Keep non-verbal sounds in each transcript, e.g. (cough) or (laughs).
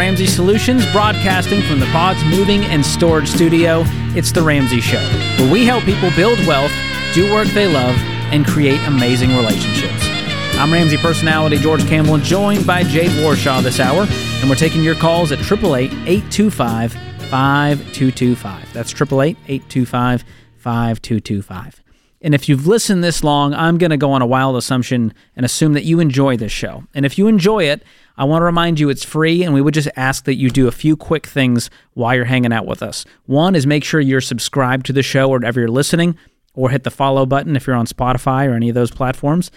Ramsey Solutions, broadcasting from the Pods Moving and Storage Studio, it's The Ramsey Show, where we help people build wealth, do work they love, and create amazing relationships. I'm Ramsey personality George Kamel, joined by Jade Warshaw this hour, and we're taking your calls at 888 825 5225. That's 888 825 5225. And if you've listened this long, I'm going to go on a wild assumption and assume that you enjoy this show. And if you enjoy it, I want to remind you it's free, and we would just ask that you do a few quick things while you're hanging out with us. One is make sure you're subscribed to the show wherever you're listening, or hit the follow button if you're on Spotify or any of those platforms,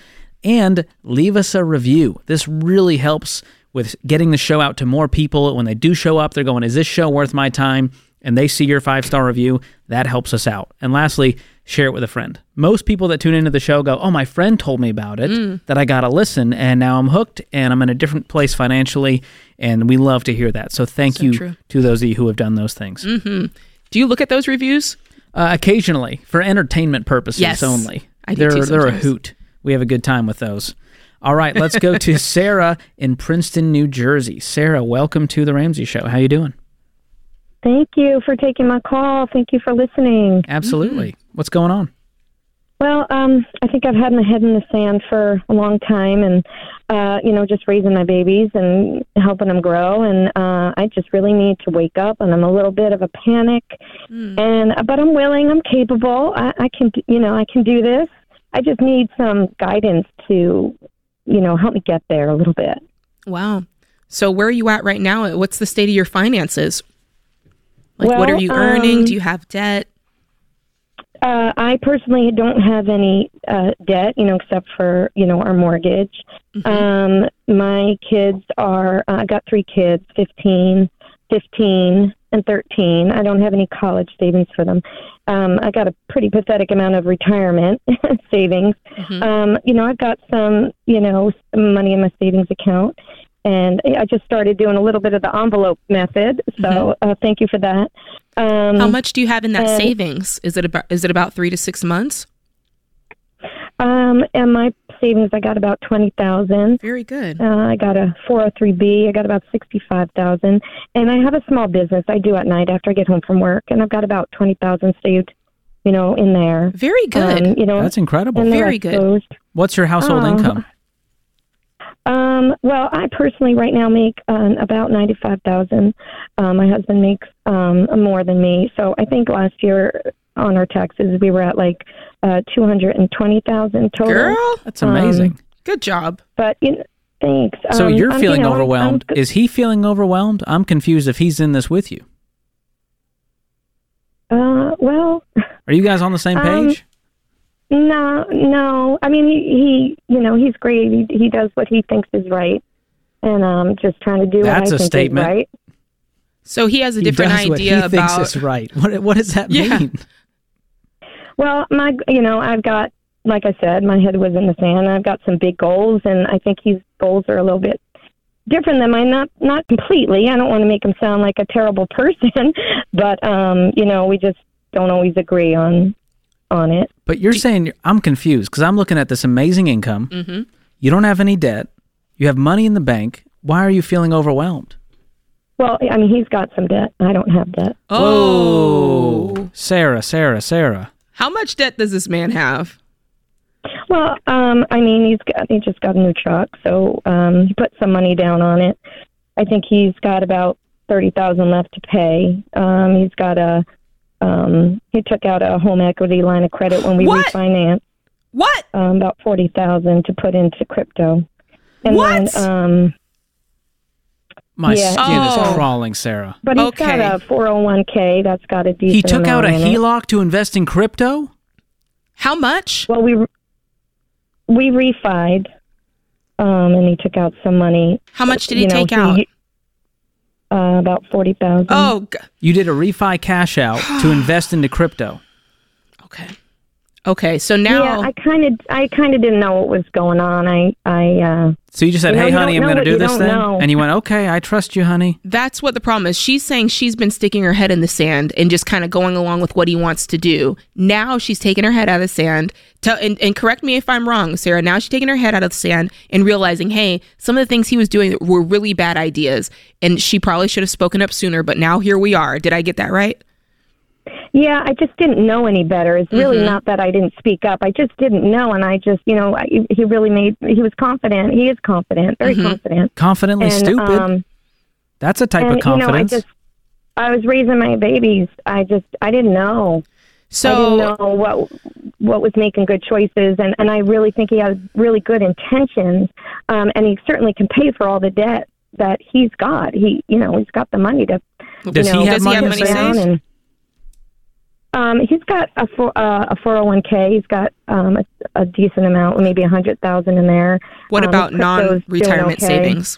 and leave us a review. This really helps with getting the show out to more people. When they do show up, they're going, Is this show worth my time? And they see your five star review. That helps us out. And lastly, share it with a friend. Most people that tune into the show go, Oh, my friend told me about it, that I got to listen, and now I'm hooked and I'm in a different place financially. And we love to hear that. So thank So you true. to those of you who have done those things. Do you look at those reviews? Uh, occasionally, for entertainment purposes Yes. only. I do they're, too they're a hoot. We have a good time with those. All right, let's go to (laughs) Sarah in Princeton, New Jersey. Sarah, welcome to the Ramsey Show. How you doing? Thank you for taking my call. Thank you for listening. Absolutely. What's going on? Well, um, I think I've had my head in the sand for a long time, and uh, you know, just raising my babies and helping them grow. And uh, I just really need to wake up, and I'm a little bit of a panic. And but I'm willing. I'm capable. I, I can, you know, I can do this. I just need some guidance to, you know, help me get there a little bit. Wow. So where are you at right now? What's the state of your finances? Like what are you earning? um, Do you have debt? Uh, I personally don't have any uh, debt, you know, except for you know our mortgage. Um, my kids are. Uh, I got three kids, 15, 15, and thirteen. I don't have any college savings for them. Um, I got a pretty pathetic amount of retirement (laughs) savings. Um, you know, I've got some, you know, some money in my savings account. And I just started doing a little bit of the envelope method, so uh, thank you for that. Um, How much do you have in that and- savings? Is it about is it about 3 to 6 months? Um, and my savings, I got about twenty thousand. Very good. Uh, I got a 403b. I got about sixty-five thousand, and I have a small business I do at night after I get home from work, and I've got about twenty thousand saved, you know, in there. Very good. Um, you know, That's incredible. Very good. goes- What's your household Oh. income? Um, well, I personally right now make um, about ninety-five thousand. Um, my husband makes um, more than me, so I think last year on our taxes we were at like uh, two hundred and twenty thousand total. Girl, That's amazing. good job. But you know, thanks. so Um, you're I'm- feeling you know, I'm- overwhelmed. I'm- Is he feeling overwhelmed? I'm confused if he's in this with you. Uh, well, Are you guys on the same Um, page? No, no. I mean, he, he, you know, he's great. He, he does what he thinks is right, and um, just trying to do That's a what I think statement. is right. So he has a He different does what idea he thinks about is right. What, what does that (laughs) Yeah. mean? Well, my, you know, I've got, like I said, my head was in the sand. I've got some big goals, and I think his goals are a little bit different than mine. Not, not completely. I don't want to make him sound like a terrible (laughs) person, but um, you know, we just don't always agree on, on it. But you're saying I'm confused because I'm looking at this amazing income. Mm-hmm. You don't have any debt. You have money in the bank. Why are you feeling overwhelmed? Well, I mean, he's got some debt. I don't have debt. Oh. Whoa. Sarah, Sarah, Sarah. How much debt does this man have? Well, um, I mean, he's got he just got a new truck, so um, he put some money down on it. I think he's got about thirty thousand left to pay. Um, he's got a um, he took out a home equity line of credit when we What? refinanced What? um, about forty thousand to put into crypto. And What? then um, My Yeah. skin Oh. is crawling, Sarah. but he's Okay. got a four hundred one k that's got a decent. He took out a amount in it. HELOC to invest in crypto? How much? Well, we we refied, um, and he took out some money. How much did he You know, take out? Uh, about forty thousand. Oh, g- You did a refi cash out to (gasps) invest into crypto. okay. Okay, so now Yeah, I kind of, I kind of didn't know what was going on. I, I, uh, So you just said, You "Hey, you honey, I'm going to do this thing," know. and you went, "Okay, I trust you, honey." that's what the problem is. She's saying she's been sticking her head in the sand and just kind of going along with what he wants to do. Now she's taking her head out of the sand. Tell, and, and correct me if I'm wrong, Sarah. Now she's taking her head out of the sand and realizing, hey, some of the things he was doing were really bad ideas, and she probably should have spoken up sooner. But now here we are. Did I get that right? Yeah, I just didn't know any better. It's really Mm-hmm. not that I didn't speak up. I just didn't know, and I just, you know, I, he really made. He was confident. He is confident, very Mm-hmm. confident. Confidently And, stupid. um, That's a type and of confidence. you know, I just, I was raising my babies. I just, I didn't know. I So didn't know what what was making good choices, and and I really think he has really good intentions, um, and he certainly can pay for all the debt that he's got. He, you know, he's got the money to. Does you know, he have Does he money have to money save? saved? Um, he's got a four, uh, a four hundred one k. He's got um, a, a decent amount, maybe a hundred thousand in there. what Um, about non-retirement okay. savings?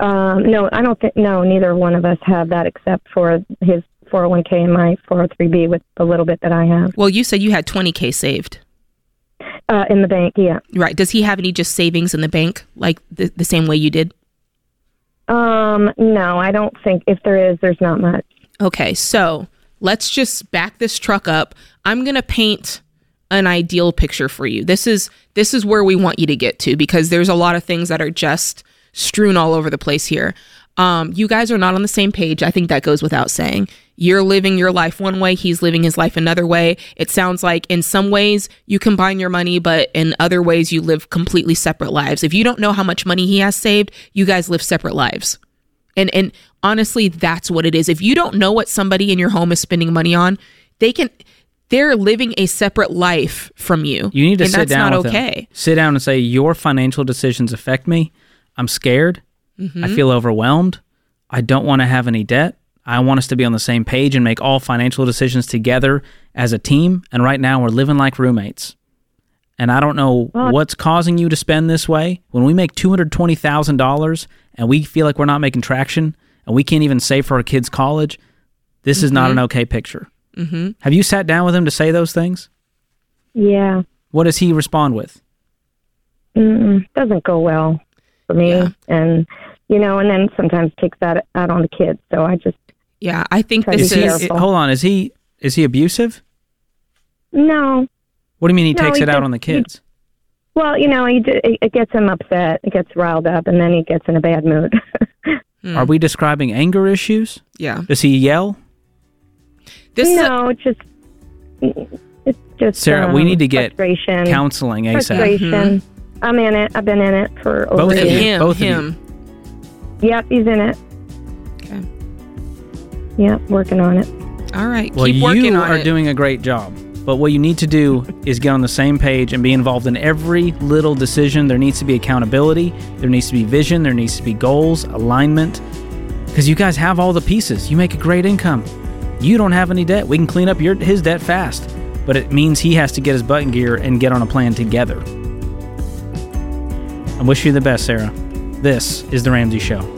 Um, no, I don't think. No, neither one of us have that except for his four hundred one k and my four hundred three b with the little bit that I have Well, you said you had 20k saved. uh, in the bank. Yeah. Right. Does he have any just savings in the bank like the, the same way you did? Um, no, I don't think if there is, there's not much. Okay, so let's just back this truck up. I'm going to paint an ideal picture for you. This is this is where we want you to get to because there's a lot of things that are just strewn all over the place here. Um, you guys are not on the same page. I think that goes without saying. You're living your life one way, he's living his life another way. It sounds like in some ways you combine your money, but in other ways you live completely separate lives. If you don't know how much money he has saved, you guys live separate lives. And and honestly, that's what it is. If you don't know what somebody in your home is spending money on, they can they're living a separate life from you. You need to and sit that's down not with okay. him. Sit down and say, "Your financial decisions affect me. I'm scared. Mm-hmm. I feel overwhelmed. I don't want to have any debt. I want us to be on the same page and make all financial decisions together as a team. And right now, we're living like roommates. And I don't know what's causing you to spend this way. When we make two hundred twenty thousand dollars and we feel like we're not making traction and we can't even save for our kids' college, this is Mm-hmm. not an okay picture." Mm-hmm. Have you sat down with him to say those things? Yeah, What does he respond with? Mm-mm, doesn't go well for me, Yeah. and you know, and then sometimes takes that out on the kids. So I just Yeah, I think this Is be he, is hold on, is he is he abusive? no. What do you mean he No, takes he it out on the kids? Well, you know, he it gets him upset. It gets riled up, and then he gets in a bad mood. (laughs) Are we describing anger issues? yeah. Does he yell? This no, it's just it's just Sarah, we um, need to get frustration. Counseling ASAP. frustration. I'm in it. I've been in it for over Both a of year. you. him both of you. him. Yep, he's in it. Okay. Yep, working on it. All right. Well, Keep working you on are it. doing a great job. But what you need to do is get on the same page and be involved in every little decision. There needs to be accountability. There needs to be vision. There needs to be goals, alignment. Because you guys have all the pieces. You make a great income. You don't have any debt. We can clean up your his debt fast. But it means he has to get his butt in gear and get on a plan together. I wish you the best, Sarah. This is The Ramsey Show.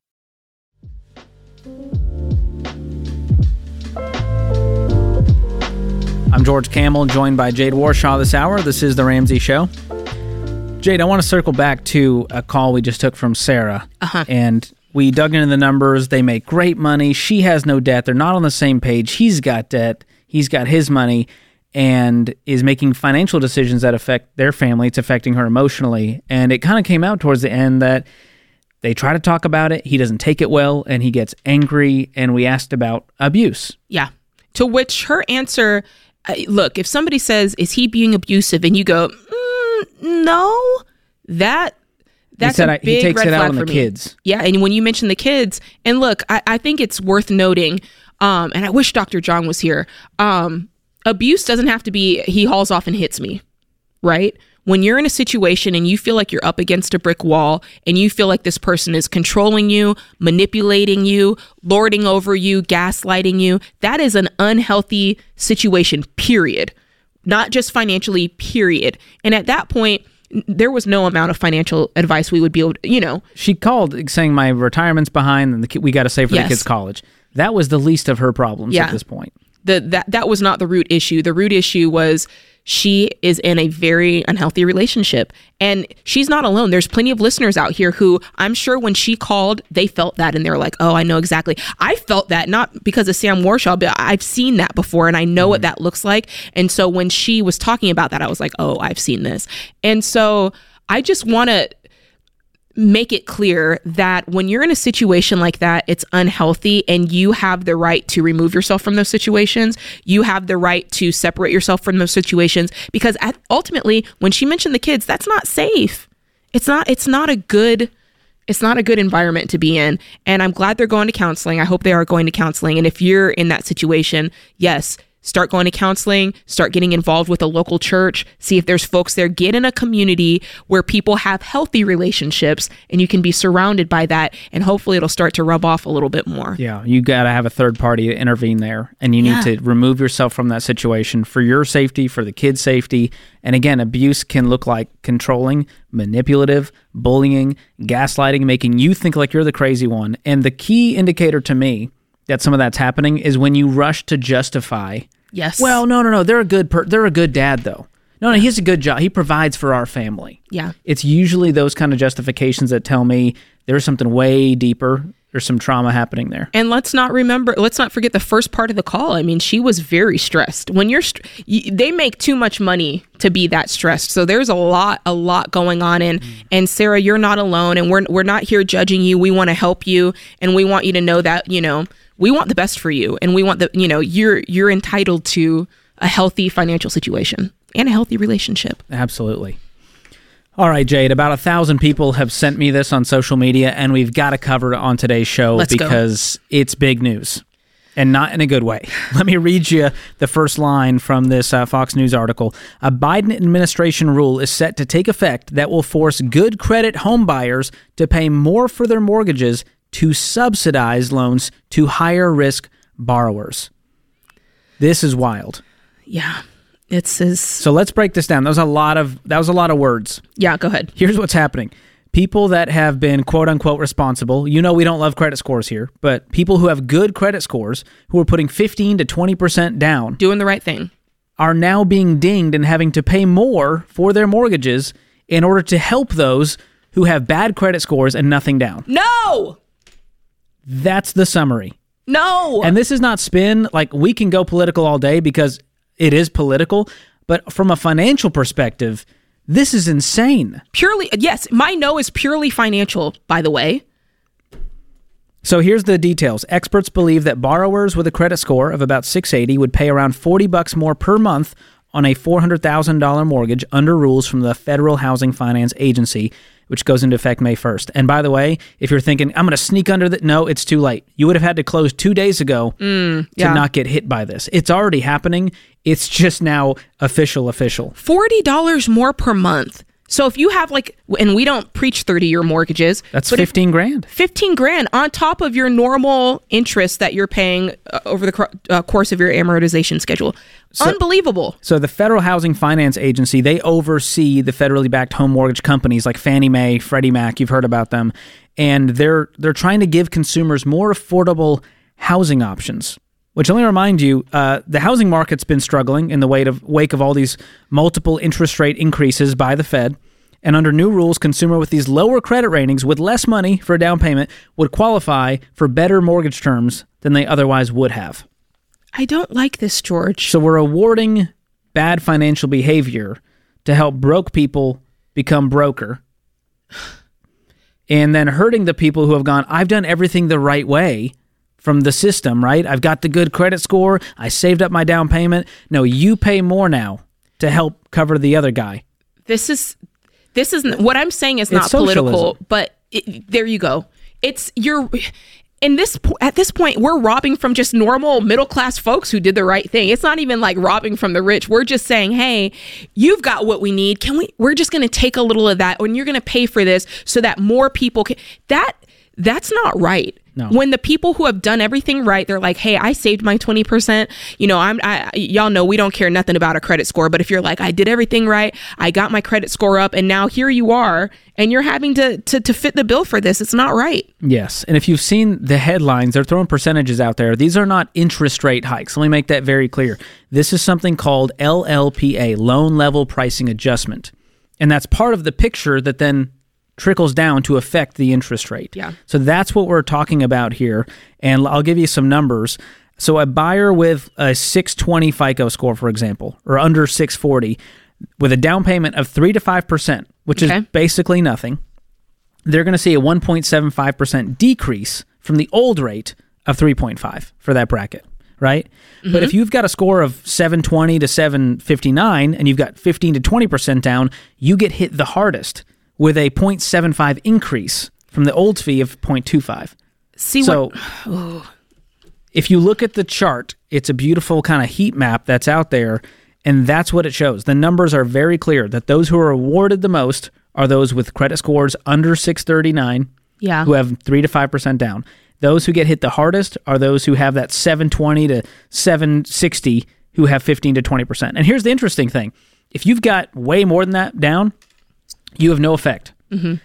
I'm George Kamel, joined by Jade Warshaw this hour. This is The Ramsey Show. Jade, I want to circle back to a call we just took from Sarah. Uh-huh. And We dug into the numbers. They make great money. She has no debt. They're not on the same page. He's got debt. He's got his money and is making financial decisions that affect their family. It's affecting her emotionally. And it kind of came out towards the end that they try to talk about it. He doesn't take it well and he gets angry. And we asked about abuse. Yeah. To which her answer uh, look, if somebody says, Is he being abusive? and you go, mm, No, that. That's said a I- he big takes red it out flag on the for me. kids. Yeah, and when you mention the kids, and look, I, I think it's worth noting, um, and I wish Dr. John was here. Um, abuse doesn't have to be he hauls off and hits me, right? When you're in a situation and you feel like you're up against a brick wall and you feel like this person is controlling you, manipulating you, lording over you, gaslighting you, that is an unhealthy situation, period. Not just financially, period. And at that point, there was no amount of financial advice we would be able to, you know, She called saying my retirement's behind and the, ki- we got to save for Yes. the kids' college. That was the least of her problems Yeah. at this point. the that that was not the root issue. The root issue was she is in a very unhealthy relationship and she's not alone. There's plenty of listeners out here who I'm sure when she called, they felt that and they're like, "Oh, I know exactly." I felt that not because of Sam Warshaw, but I've seen that before and I know what mm-hmm. that looks like. And so when she was talking about that, I was like, "Oh, I've seen this." And so I just want to make it clear that when you're in a situation like that, it's unhealthy and you have the right to remove yourself from those situations. You have the right to separate yourself from those situations because ultimately, when she mentioned the kids, that's not safe. It's not, it's not a good, it's not a good environment to be in. And I'm glad they're going to counseling. I hope they are going to counseling. And if you're in that situation, yes, start going to counseling, start getting involved with a local church, see if there's folks there, get in a community where people have healthy relationships and you can be surrounded by that and hopefully it'll start to rub off a little bit more. Yeah, you got to have a third party to intervene there, and you need Yeah. to remove yourself from that situation for your safety, for the kids' safety. And again, abuse can look like controlling, manipulative, bullying, gaslighting, making you think like you're the crazy one. And the key indicator to me that some of that's happening is when you rush to justify. Yes. Well, no, no, no, they're a good per- they're a good dad though. No, no, he's a good job. He provides for our family. yeah. It's usually those kind of justifications that tell me there's something way deeper. There's some trauma happening there. And let's not remember, let's not forget the first part of the call. I mean, she was very stressed. When you're, str- y- they make too much money to be that stressed. So there's a lot, a lot going on. And mm. and Sarah, you're not alone, and we're we're not here judging you. We want to help you, and we want you to know that you know we want the best for you, and we want the you know you're you're entitled to a healthy financial situation and a healthy relationship. Absolutely. All right, Jade. About a thousand people have sent me this on social media, and we've got to cover it on today's show Let's go. because it's big news, and not in a good way. (laughs) Let me read you the first line from this uh, Fox News article. A Biden administration rule is set to take effect that will force good credit home buyers to pay more for their mortgages to subsidize loans to higher risk borrowers. This is wild. Yeah, it's is So let's break this down. That was a lot of that was a lot of words. yeah. Go ahead. Here's what's happening. People that have been quote unquote responsible, you know we don't love credit scores here, but people who have good credit scores who are putting 15 to 20% down Doing the right thing. are now being dinged and having to pay more for their mortgages in order to help those who have bad credit scores and nothing down. No, That's the summary. no. And this is not spin. Like we can go political all day because it is political, but from a financial perspective, this is insane. purely yes my no is purely financial by the way So here's the details. Experts believe that borrowers with a credit score of about 680 would pay around 40 bucks more per month on a $400,000 mortgage under rules from the Federal Housing Finance Agency, which goes into effect May 1st. And by the way, if you're thinking I'm going to sneak under the no, it's too late. You would have had to close 2 days ago mm, to yeah. not get hit by this. It's already happening. It's just now official official. $40 more per month so if you have like and we don't preach 30 year mortgages That's but if- 15 grand. 15 grand on top of your normal interest that you're paying uh, over the cr- uh, course of your amortization schedule unbelievable So the Federal Housing Finance Agency, they oversee the federally backed home mortgage companies like Fannie Mae, Freddie Mac, you've heard about them, and they're they're trying to give consumers more affordable housing options. Which let me remind you, uh, the housing market's been struggling in the wake of wake of all these multiple interest rate increases by the Fed, And under new rules, consumer with these lower credit ratings with less money for a down payment would qualify for better mortgage terms than they otherwise would have. I don't like this, George. So we're awarding bad financial behavior to help broke people become broker. And then hurting the people who have gone, I've done everything the right way from the system, right? I've got the good credit score. I saved up my down payment. No, you pay more now to help cover the other guy. This is this is what I'm saying is not political, but it, there you go. It's you're in this at this point we're robbing from just normal middle class folks who did the right thing. It's not even like robbing from the rich. We're just saying, "Hey, you've got what we need. Can we we're just going to take a little of that and you're going to pay for this so that more people can That that's not right. No. When the people who have done everything right, they're like, "Hey, I saved my 20%. You know, I'm I y'all know we don't care nothing about a credit score, but if you're like, "I did everything right. I got my credit score up and now here you are and you're having to to to fit the bill for this. It's not right." Yes. And if you've seen the headlines, they're throwing percentages out there. These are not interest rate hikes. Let me make that very clear. This is something called LLPA, loan level pricing adjustment. And that's part of the picture that then trickles down to affect the interest rate. Yeah. So that's what we're talking about here. And I'll give you some numbers. So a buyer with a 620 FICO score, for example, or under 640, with a down payment of 3 to 5%, which Okay. is basically nothing, they're going to see a 1.75% decrease from the old rate of 3.5 for that bracket, right? But if mm-hmm. you've got a score of 720 to 759 and you've got 15 to 20% down, you get hit the hardest with a 0.75 increase from the old fee of 0.25. See So what (sighs) if you look at the chart, it's a beautiful kind of heat map that's out there, and that's what it shows. The numbers are very clear that those who are awarded the most are those with credit scores under 639 Yeah. who have 3 to 5% down. Those who get hit the hardest are those who have that 720 to 760 who have 15 to 20%. And here's the interesting thing. If you've got way more than that down, you have no effect. Mm-hmm.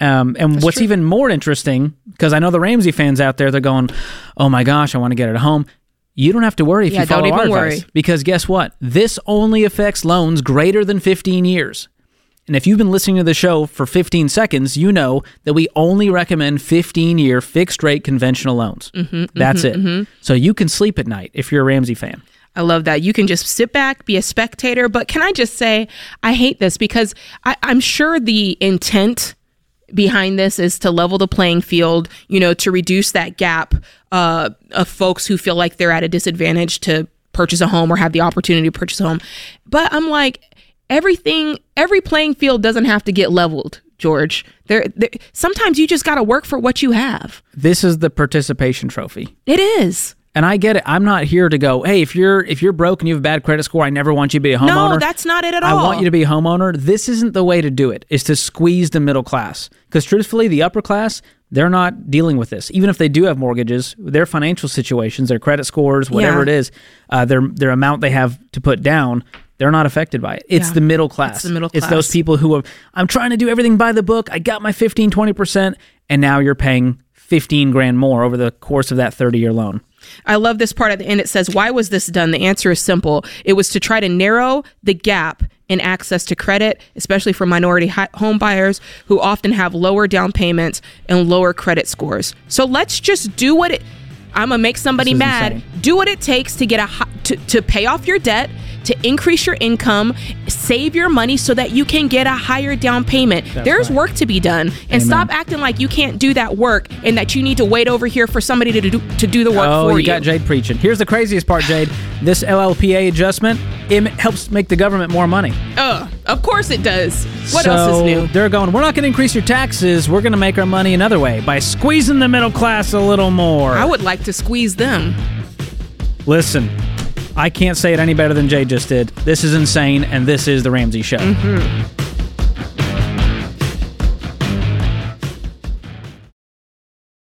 Um, and what's even more interesting, because I know the Ramsey fans out there, they're going, "Oh my gosh, I want to get it at home." You don't have to worry if Yeah, you follow don't our even advice, worry. because guess what? This only affects loans greater than 15 years. And if you've been listening to the show for 15 seconds, you know that we only recommend 15 year fixed rate conventional loans. Mm-hmm, That's it. So you can sleep at night if you're a Ramsey fan. I love that. You can just sit back, be a spectator. But can I just say, I hate this because I, I'm sure the intent behind this is to level the playing field, you know, to reduce that gap uh, of folks who feel like they're at a disadvantage to purchase a home or have the opportunity to purchase a home. But I'm like, everything, every playing field doesn't have to get leveled. George, there, there sometimes you just got to work for what you have. This is the participation trophy. It is. And I get it. I'm not here to go, hey, if you're if you're broke and you have a bad credit score, I never want you to be a homeowner. No, that's not it at all. I want you to be a homeowner. This isn't the way to do it. Is to squeeze the middle class. Because truthfully, the upper class, they're not dealing with this. Even if they do have mortgages, their financial situations, their credit scores, whatever Yeah. it is, uh, their their amount they have to put down, they're not affected by it. It's Yeah. the middle class. the middle class. It's those people who are I'm trying to do everything by the book. I got my 15, 20%, and now you're paying 15 grand more over the course of that 30 year loan. I love this part at the end. It says, Why was this done? The answer is simple. It was to try to narrow the gap in access to credit, especially for minority hi- home buyers who often have lower down payments and lower credit scores. So let's just do what it. I'm gonna make somebody mad. insane. Do what it takes to get a to, to pay off your debt, to increase your income, save your money so that you can get a higher down payment. There's right. work to be done, and Amen. stop acting like you can't do that work and that you need to wait over here for somebody to do to do the work Oh, for you you got Jade preaching. Here's the craziest part, Jade. This LLPA adjustment it helps make the government more money. Ugh, of course it does. What so else is new? They're going. We're not going to increase your taxes. We're going to make our money another way by squeezing the middle class a little more. I would like to squeeze them. Listen, I can't say it any better than Jade just did. This is insane, and this is the Ramsey Show. Mm-hmm.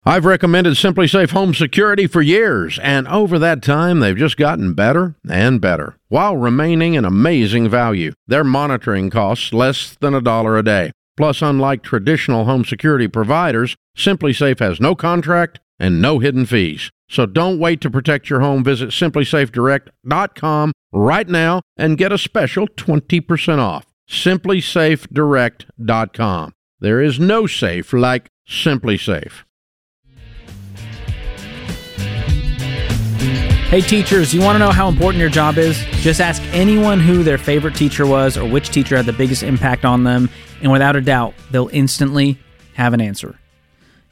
I've recommended SimpliSafe Home Security for years, and over that time, they've just gotten better and better while remaining an amazing value. Their monitoring costs less than a dollar a day. Plus, unlike traditional home security providers, SimpliSafe has no contract and no hidden fees. So don't wait to protect your home. Visit simplysafedirect.com right now and get a special 20% off. simplysafedirect.com. There is no safe like SimpliSafe. Hey teachers, you want to know how important your job is? Just ask anyone who their favorite teacher was or which teacher had the biggest impact on them, and without a doubt, they'll instantly have an answer.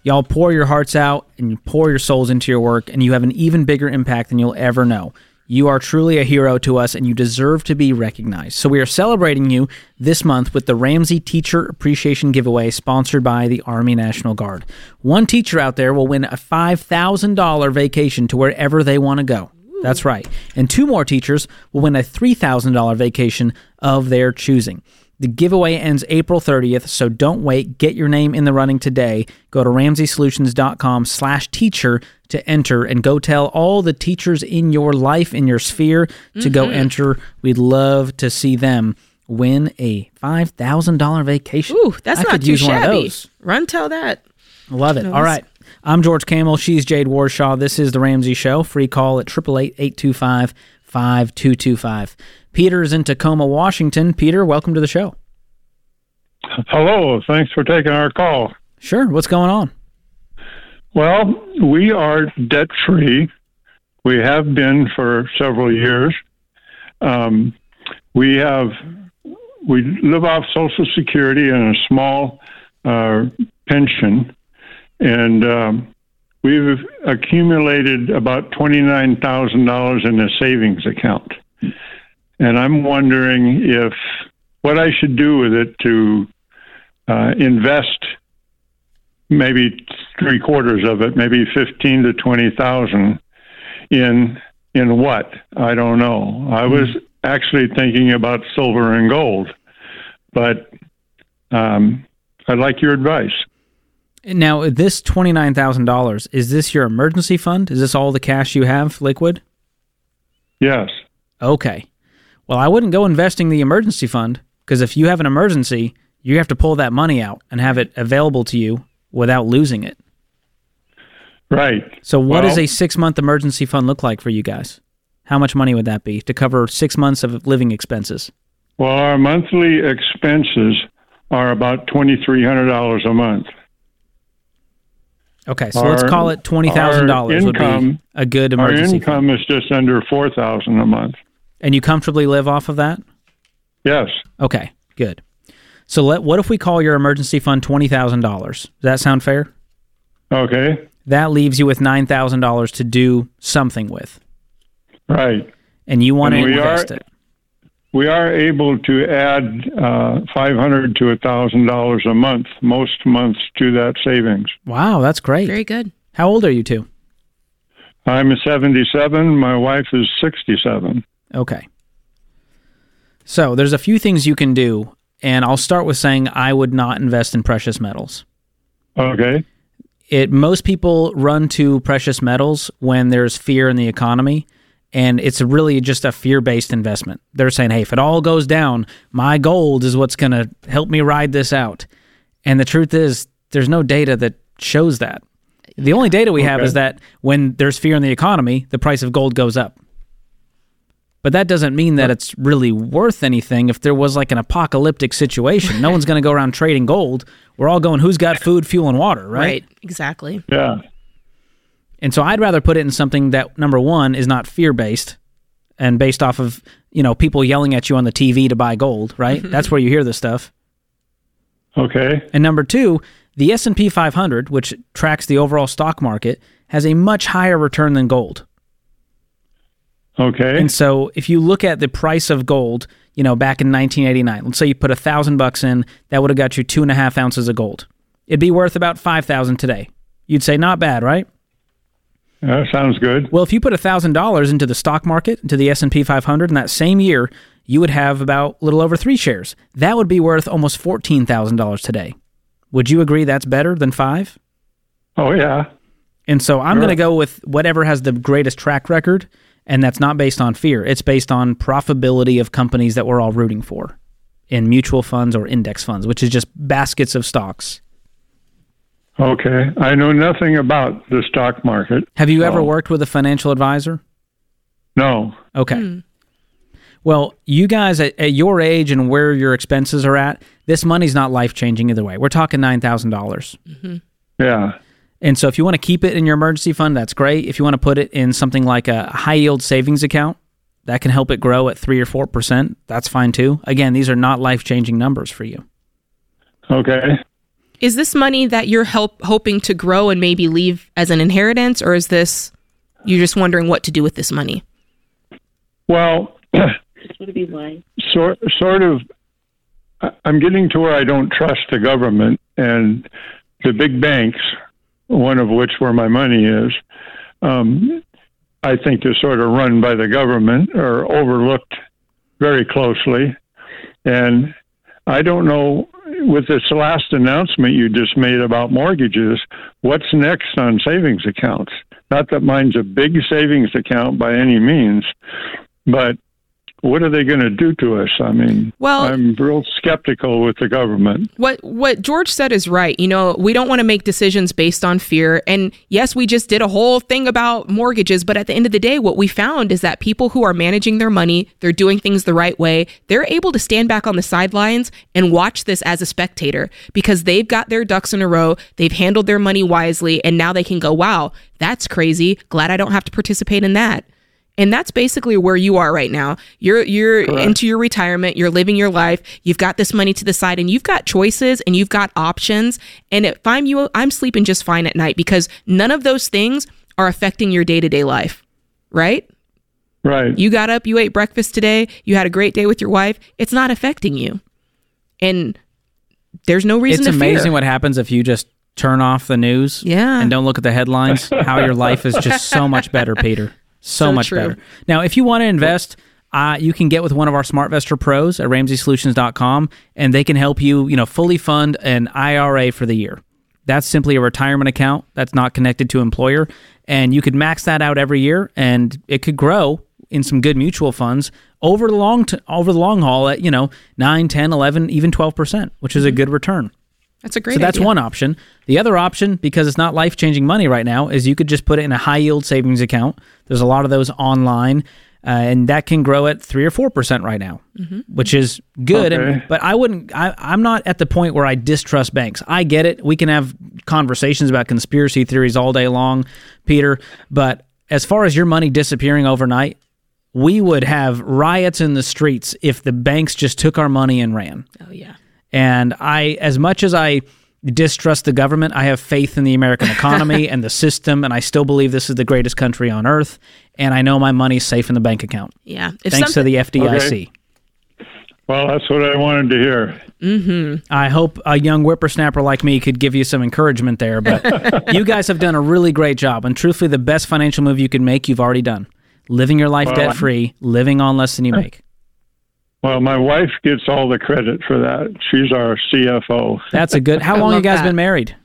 Y'all pour your hearts out and you pour your souls into your work, and you have an even bigger impact than you'll ever know. You are truly a hero to us and you deserve to be recognized. So, we are celebrating you this month with the Ramsey Teacher Appreciation Giveaway sponsored by the Army National Guard. One teacher out there will win a $5,000 vacation to wherever they want to go. That's right. And two more teachers will win a $3,000 vacation of their choosing. The giveaway ends April 30th, so don't wait. Get your name in the running today. Go to ramseysolutions.com slash teacher to enter and go tell all the teachers in your life, in your sphere, to mm-hmm. go enter. We'd love to see them win a $5,000 vacation. Ooh, that's I not too shabby. Run tell that. Love it. All right. I'm George Kamel. She's Jade Warshaw. This is The Ramsey Show. Free call at 888 825 5225. Peter is in Tacoma, Washington. Peter, welcome to the show. Hello. Thanks for taking our call. Sure. What's going on? Well, we are debt free. We have been for several years. Um, we have we live off Social Security and a small uh, pension, and um, we've accumulated about twenty nine thousand dollars in a savings account. And I'm wondering if what I should do with it to uh, invest maybe three quarters of it, maybe fifteen to twenty thousand in in what I don't know. I was hmm. actually thinking about silver and gold, but um, I'd like your advice. Now, this twenty nine thousand dollars is this your emergency fund? Is this all the cash you have, liquid? Yes. Okay. Well, I wouldn't go investing the emergency fund because if you have an emergency, you have to pull that money out and have it available to you without losing it. Right. So, what well, does a six month emergency fund look like for you guys? How much money would that be to cover six months of living expenses? Well, our monthly expenses are about $2,300 a month. Okay, so our, let's call it twenty thousand dollars would be a good emergency. Our income fund. is just under four thousand a month. And you comfortably live off of that? Yes. Okay, good. So let what if we call your emergency fund twenty thousand dollars? Does that sound fair? Okay. That leaves you with nine thousand dollars to do something with. Right. And you want and to invest are, it. We are able to add uh, five hundred to thousand dollars a month, most months, to that savings. Wow, that's great. Very good. How old are you two? I'm seventy-seven. My wife is sixty-seven. Okay. So there's a few things you can do, and I'll start with saying I would not invest in precious metals. Okay. It most people run to precious metals when there's fear in the economy, and it's really just a fear-based investment. They're saying, "Hey, if it all goes down, my gold is what's going to help me ride this out." And the truth is, there's no data that shows that. The only data we okay. have is that when there's fear in the economy, the price of gold goes up. But that doesn't mean that it's really worth anything if there was like an apocalyptic situation. No one's going to go around trading gold. We're all going, who's got food, fuel, and water, right? Right, exactly. Yeah. And so I'd rather put it in something that, number one, is not fear based and based off of, you know, people yelling at you on the TV to buy gold, right? Mm-hmm. That's where you hear this stuff. Okay. And number two, the S&P 500, which tracks the overall stock market, has a much higher return than gold. Okay. And so if you look at the price of gold, you know, back in 1989, let's say you put a thousand bucks in, that would have got you two and a half ounces of gold. It'd be worth about 5,000 today. You'd say not bad, right? That sounds good. Well, if you put a thousand dollars into the stock market, into the S&P 500 in that same year, you would have about a little over three shares. That would be worth almost $14,000 today. Would you agree that's better than five? Oh, yeah. And so I'm sure. going to go with whatever has the greatest track record and that's not based on fear. It's based on profitability of companies that we're all rooting for in mutual funds or index funds, which is just baskets of stocks. Okay. I know nothing about the stock market. Have you so. ever worked with a financial advisor? No. Okay. Hmm. Well, you guys at, at your age and where your expenses are at, this money's not life changing either way. We're talking nine thousand dollars. Yeah. And so if you want to keep it in your emergency fund, that's great. If you want to put it in something like a high yield savings account, that can help it grow at 3 or 4%, that's fine too. Again, these are not life-changing numbers for you. Okay. Is this money that you're help hoping to grow and maybe leave as an inheritance, or is this you're just wondering what to do with this money? Well, sort sort of. I- I'm getting to where I don't trust the government and the big banks, one of which where my money is. Um, I think they're sort of run by the government or overlooked very closely, and I don't know. With this last announcement you just made about mortgages, what's next on savings accounts? Not that mine's a big savings account by any means, but what are they going to do to us? I mean, Well- I'm real skeptical with the government. What what George said is right. You know, we don't want to make decisions based on fear. And yes, we just did a whole thing about mortgages, but at the end of the day, what we found is that people who are managing their money, they're doing things the right way, they're able to stand back on the sidelines and watch this as a spectator because they've got their ducks in a row, they've handled their money wisely, and now they can go, "Wow, that's crazy. Glad I don't have to participate in that." And that's basically where you are right now. You're you're into your retirement, you're living your life, you've got this money to the side and you've got choices and you've got options. And if I'm you I'm sleeping just fine at night because none of those things are affecting your day-to-day life. Right? Right. You got up, you ate breakfast today, you had a great day with your wife, it's not affecting you. And there's no reason It's to amazing fear. what happens if you just turn off the news Yeah. and don't look at the headlines, how your life is just so much better, Peter. So, So much true. better. Now, if you want to invest, uh, you can get with one of our SmartVestor pros at RamseySolutions.com, and they can help you, you know, fully fund an IRA for the year. That's simply a retirement account that's not connected to employer, and you could max that out every year, and it could grow in some good mutual funds over the long t- over the long haul at you know 9 10 11 even 12% which is a good return That's a great so that's idea. one option. The other option, because it's not life changing money right now, is you could just put it in a high yield savings account. There's a lot of those online, uh, and that can grow at three or four percent right now, which is good. And, but I wouldn't. I, I'm not at the point where I distrust banks. I get it. We can have conversations about conspiracy theories all day long, Peter. But as far as your money disappearing overnight, we would have riots in the streets if the banks just took our money and ran. Oh yeah. And I, as much as I distrust the government, I have faith in the American (laughs) economy and the system, and I still believe this is the greatest country on earth. And I know my money's safe in the bank account, Yeah. If thanks to the FDIC. Okay. Well, that's what I wanted to hear. Mm-hmm. I hope a young whippersnapper like me could give you some encouragement there. But (laughs) you guys have done a really great job, and truthfully, the best financial move you could make, you've already done. Living your life Well, debt free, living on less than you (laughs) make. Well, my wife gets all the credit for that. She's our CFO. That's a good. How I long you guys that. been married?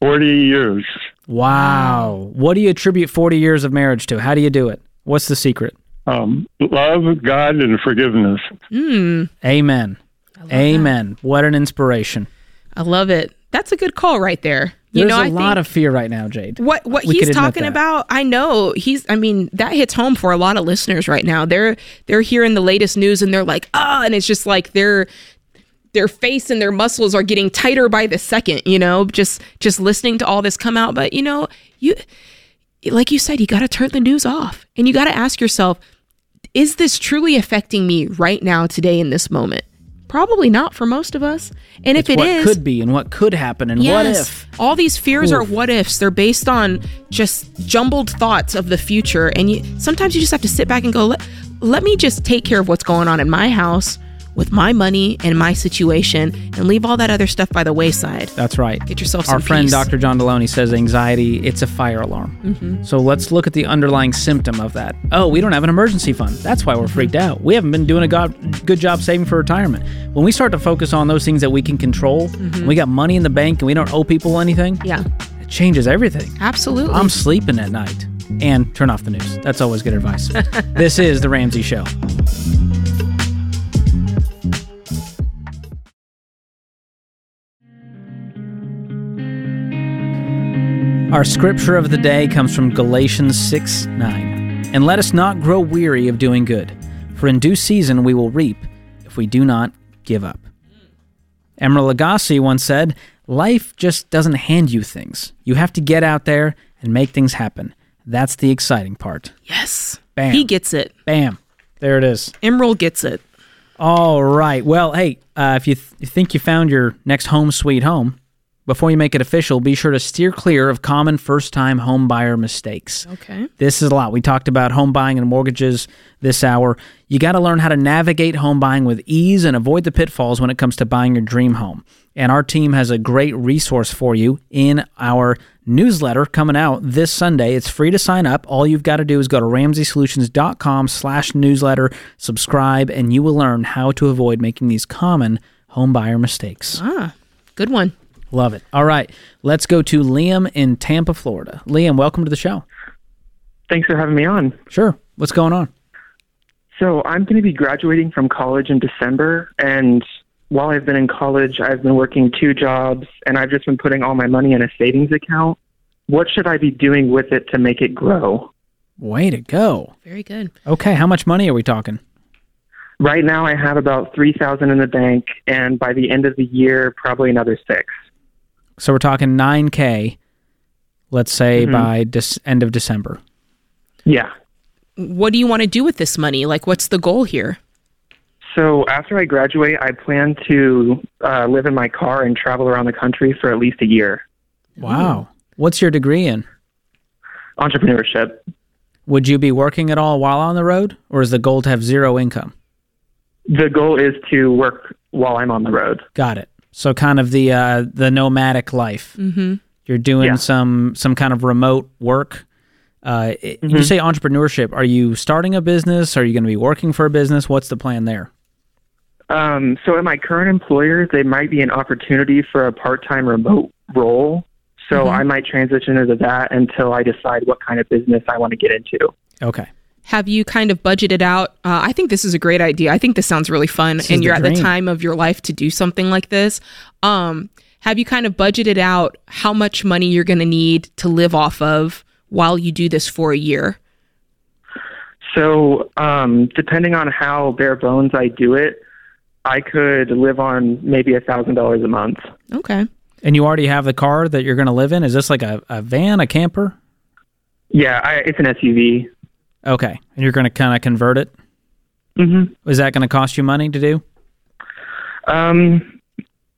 40 years. Wow. What do you attribute 40 years of marriage to? How do you do it? What's the secret? Um, love, God, and forgiveness. Amen. Amen. What an inspiration. I love it. That's a good call right there. You There's know, a I lot of fear right now, Jade. what what we he's talking about. I know he's. I mean, that hits home for a lot of listeners right now. They're they're hearing the latest news and they're like, ah, and it's just like their their face and their muscles are getting tighter by the second. You know, just just listening to all this come out. But you know, you like you said, you got to turn the news off and you got to ask yourself, is this truly affecting me right now, today, in this moment? Probably not for most of us. And It's if it what is, could be and what could happen and what if. all these fears are what ifs. They're based on just jumbled thoughts of the future. And you, sometimes you just have to sit back and go, let, let me just take care of what's going on in my house with my money and my situation and leave all that other stuff by the wayside. That's right. Get yourself Our friend peace. Dr. John Delony says anxiety, it's a fire alarm. Mm-hmm. So let's look at the underlying symptom of that. Oh, we don't have an emergency fund. That's why we're freaked out. We haven't been doing a god, good job saving for retirement. When we start to focus on those things that we can control, and we got money in the bank and we don't owe people anything, Mm-hmm. Yeah, it changes everything. absolutely. I'm sleeping at night. And turn off the news. That's always good advice. (laughs) this is The Ramsey Show. Our scripture of the day comes from Galatians 6 9. And let us not grow weary of doing good, For in due season we will reap if we do not give up. Emeril Lagasse once said, Life just doesn't hand you things. You have to get out there and make things happen. That's the exciting part. Yes. Bam. He gets it. Bam. There it is. Emeril gets it. All right. Well, hey, uh, if you, th- you think you found your next home sweet home, before you make it official, be sure to steer clear of common first time home buyer mistakes. Okay. This is a lot. We talked about home buying and mortgages this hour. You got to learn how to navigate home buying with ease and avoid the pitfalls when it comes to buying your dream home. And our team has a great resource for you in our newsletter coming out this Sunday. It's free to sign up. All you've got to do is go to ramseysolutions.com slash newsletter, subscribe, and you will learn how to avoid making these common home buyer mistakes. Ah, good one. Love it. All right, let's go to Liam in Tampa, Florida. Liam, welcome to the show. Thanks for having me on. Sure. What's going on? So, I'm going to be graduating from college in December. And while I've been in college, I've been working two jobs and I've just been putting all my money in a savings account. What should I be doing with it to make it grow? Way to go. Very good. Okay, how much money are we talking? Right now, I have about 3000 in the bank. And by the end of the year, probably another six. So we're talking 9K, let's say Mm-hmm. by dis- end of December. Yeah. What do you want to do with this money? Like, what's the goal here? So, after I graduate, I plan to uh, live in my car and travel around the country for at least a year. Wow. What's your degree in? Entrepreneurship. Would you be working at all while on the road, or is the goal to have zero income? The goal is to work while I'm on the road. Got it. So kind of the uh, the nomadic life. Mm-hmm. You're doing Yeah. some some kind of remote work. Uh, it- Mm-hmm. You say entrepreneurship. Are you starting a business? Are you going to be working for a business? What's the plan there? Um, so at my current employer, there might be an opportunity for a part-time remote role. So I might transition into that until I decide what kind of business I want to get into. Okay. Have you kind of budgeted out? Uh, I think this is a great idea. I think this sounds really fun, is and you're at the time of your life to do something like this. Um, have you kind of budgeted out how much money you're going to need to live off of while you do this for a year? So um, depending on how bare bones I do it, I could live on maybe a thousand dollars a month. Okay. And you already have the car that you're going to live in. Is this like a, a van, a camper? Yeah, I, it's an SUV. Okay. And you're going to kind of convert it. Mm-hmm. Is that going to cost you money to do? Um,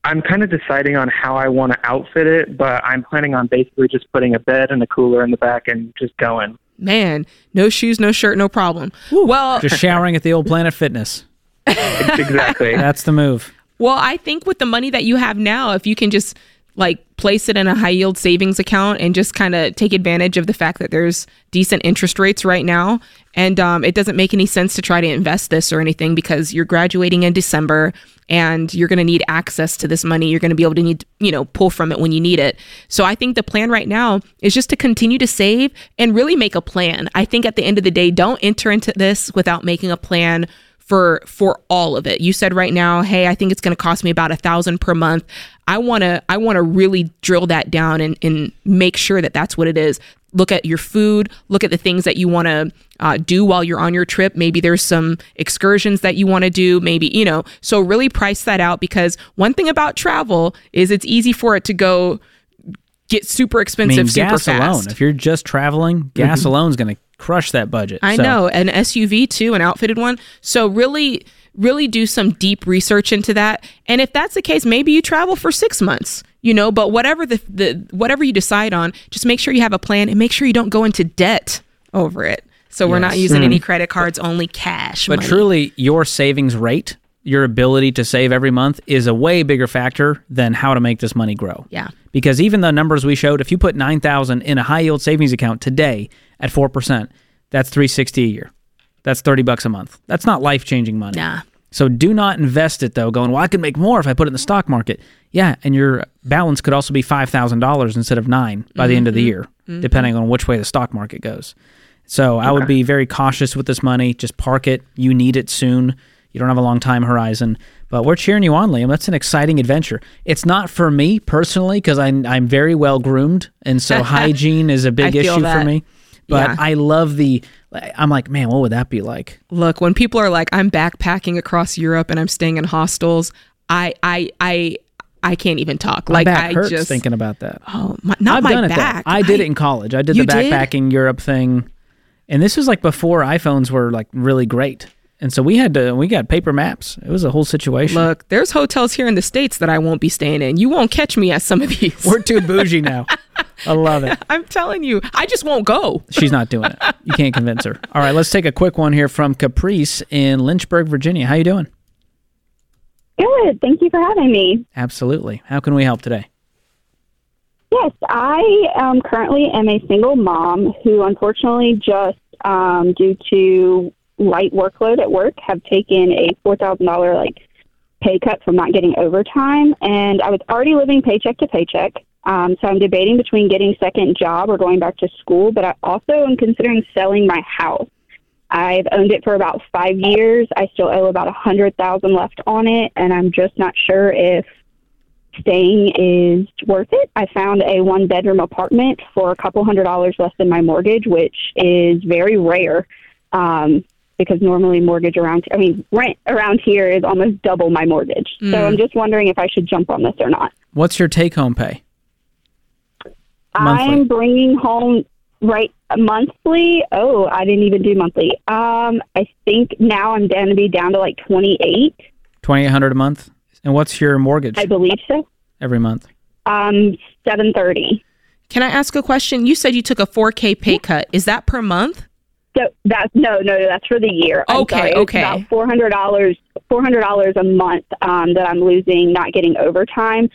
I'm kind of deciding on how I want to outfit it, but I'm planning on basically just putting a bed and a cooler in the back and just going. Man, no shoes, no shirt, no problem. Well, Just showering at the old Planet Fitness. exactly. (laughs) That's the move. Well, I think with the money that you have now, if you can just like place it in a high yield savings account and just kind of take advantage of the fact that there's decent interest rates right now, and um, it doesn't make any sense to try to invest this or anything because you're graduating in December and you're going to need access to this money. You're going to be able to need, you know, pull from it when you need it. So I think the plan right now is just to continue to save and really make a plan. I think at the end of the day, don't enter into this without making a plan for for all of it. You said right now, hey, I think it's going to cost me about a thousand per month. I want to I want to really drill that down and and make sure that that's what it is. Look at your food. Look at the things that you want to uh, do while you're on your trip. Maybe there's some excursions that you want to do. Maybe you know. So really price that out because one thing about travel is it's easy for it to go get super I expensive mean, super gas fast. alone. If you're just traveling, gas mm-hmm. alone is going to crush that budget. I So, know an SUV too, an outfitted one. So really, really do some deep research into that. And if that's the case, maybe you travel for six months. You know, but whatever the the whatever you decide on, just make sure you have a plan and make sure you don't go into debt over it. So we're not Yes. using any mm-hmm. credit cards, only cash. But money. truly, your savings rate, your ability to save every month, is a way bigger factor than how to make this money grow. Yeah. Because even the numbers we showed, if you put nine thousand in a high yield savings account today at four percent, that's three sixty a year. That's thirty bucks a month. That's not life changing money. Nah. So do not invest it though, going, well, I could make more if I put it in the stock market. Yeah, and your balance could also be five thousand dollars instead of nine by the end of the mm-hmm. year, mm-hmm. depending on which way the stock market goes. So I would be very cautious with this money. Just park it. You need it soon. You don't have a long time horizon. But we're cheering you on, Liam. That's an exciting adventure. It's not for me personally because I'm I'm very well groomed, and so (laughs) hygiene is a big I issue for me. But Yeah. I love the I'm like, man, what would that be like? Look, when people are like, I'm backpacking across Europe and I'm staying in hostels, I I I I can't even talk. My like back I hurts just thinking about that. oh my, not I've my done it back. though. I did it in college. I did the You did? backpacking Europe thing, and this was like before iPhones were like really great, and so we had to we got paper maps. It was a whole situation. Look, there's hotels here in the states that I won't be staying in. You won't catch me at some of these. We're too bougie now. I love it. (laughs) I'm telling you, I just won't go. She's not doing it. You can't convince her. All right, let's take a quick one here from Caprice in Lynchburg, Virginia. How you doing? Good. Thank you for having me. Absolutely. How can we help today? Yes, I um, currently am a single mom who, unfortunately, just um, due to light workload at work, have taken a four thousand dollar like pay cut from not getting overtime, and I was already living paycheck to paycheck. Um, so I'm debating between getting second job or going back to school, but I also am considering selling my house. I've owned it for about five years. I still owe about a hundred thousand left on it, and I'm just not sure if staying is worth it. I found a one bedroom apartment for a couple hundred dollars less than my mortgage, which is very rare. Um, because normally mortgage around I mean rent around here is almost double my mortgage. So I'm just wondering if I should jump on this or not. What's your take home pay? Monthly. I'm bringing home right monthly. Oh, I didn't even do monthly. Um, I think now I'm going to be down to like 28. Twenty eight hundred a month. And what's your mortgage I believe so. every month? Um, 730. Can I ask a question? You said you took a 4K pay cut. Is that per month? So that's no, no, no, that's for the year. I'm Okay, sorry. It's okay. about four hundred dollars, four hundred dollars a month um, that I'm losing not getting overtime.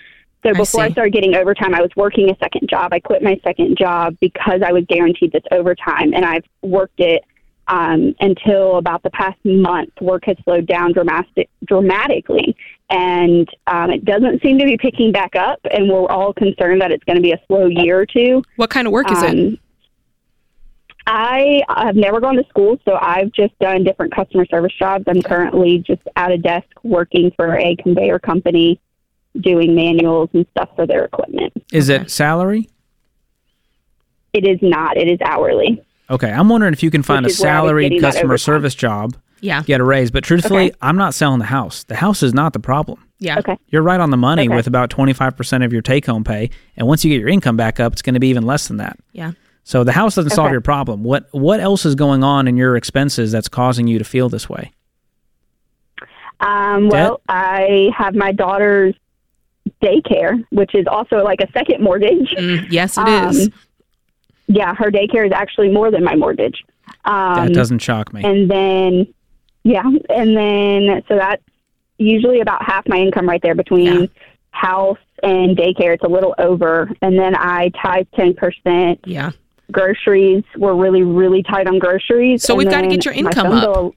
So before I, see. started getting overtime, I was working a second job. I quit my second job because I was guaranteed this overtime, and I've worked it um, until about the past month. Work has slowed down dramatic, dramatically, and um, it doesn't seem to be picking back up. And we're all concerned that it's going to be a slow year or two. What kind of work is it? I have never gone to school, so I've just done different customer service jobs. I'm currently just at a desk working for a conveyor company, doing manuals and stuff for their equipment. Is Okay. it salary? It is not. It is hourly. Okay, I'm wondering if you can find a Which is where I was salaried customer service job, Yeah. get a raise. But truthfully, Okay. I'm not selling the house. The house is not the problem. Yeah. Okay. You're right on the money Okay. with about 25% of your take home pay. And once you get your income back up, it's going to be even less than that. Yeah. So the house doesn't solve your problem. What what else is going on in your expenses that's causing you to feel this way? Um, well, I have my daughter's daycare, which is also like a second mortgage. Mm, yes, it Um, is. Yeah, her daycare is actually more than my mortgage. Um, That doesn't shock me. and then yeah and then so that's usually about half my income right there between Yeah. house and daycare it's a little over and then i tithe 10% Yeah. Groceries we're really really tight on groceries So and we've gotta get your income up. bill-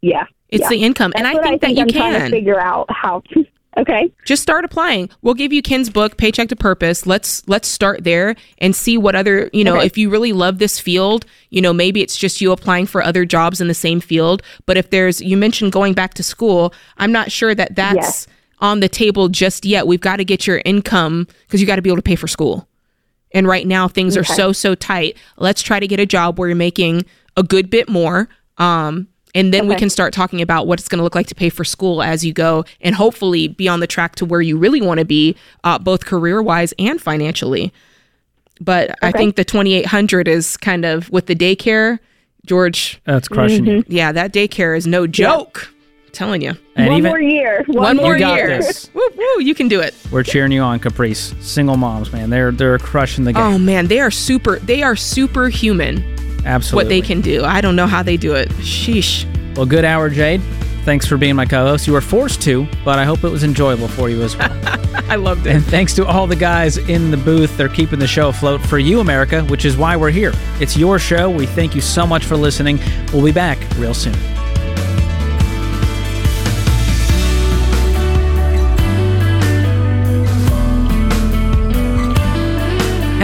yeah It's yeah. the income. and That's I think, that you I'm to can. figure out how to (laughs) okay just start applying. We'll give you Ken's book, Paycheck to Purpose. Let's let's start there and see what other, you know, Okay. if you really love this field, you know, maybe it's just you applying for other jobs in the same field, but if there's you mentioned going back to school, I'm not sure that that's Yes. on the table just yet. We've got to get your income cuz you got to be able to pay for school. And right now things are so so tight. Let's try to get a job where you're making a good bit more. Um and then we can start talking about what it's going to look like to pay for school as you go and hopefully be on the track to where you really want to be uh, both career wise and financially. But i think the 2800 is kind of with the daycare george. That's crushing you. yeah that daycare is no joke. I'm telling you And one even more year one more got year this. (laughs) woo, woo, you can do it we're cheering you on, Caprice. Single moms, man. They're they're crushing the oh, game. oh man they are super they are superhuman Absolutely. what they can do i don't know how they do it sheesh Well, good hour, Jade. Thanks for being my co-host. You were forced to, but I hope it was enjoyable for you as well. (laughs) i loved it and thanks to all the guys in the booth. They're keeping the show afloat for you, America, which is why we're here. It's your show. We thank you so much for listening. We'll be back real soon.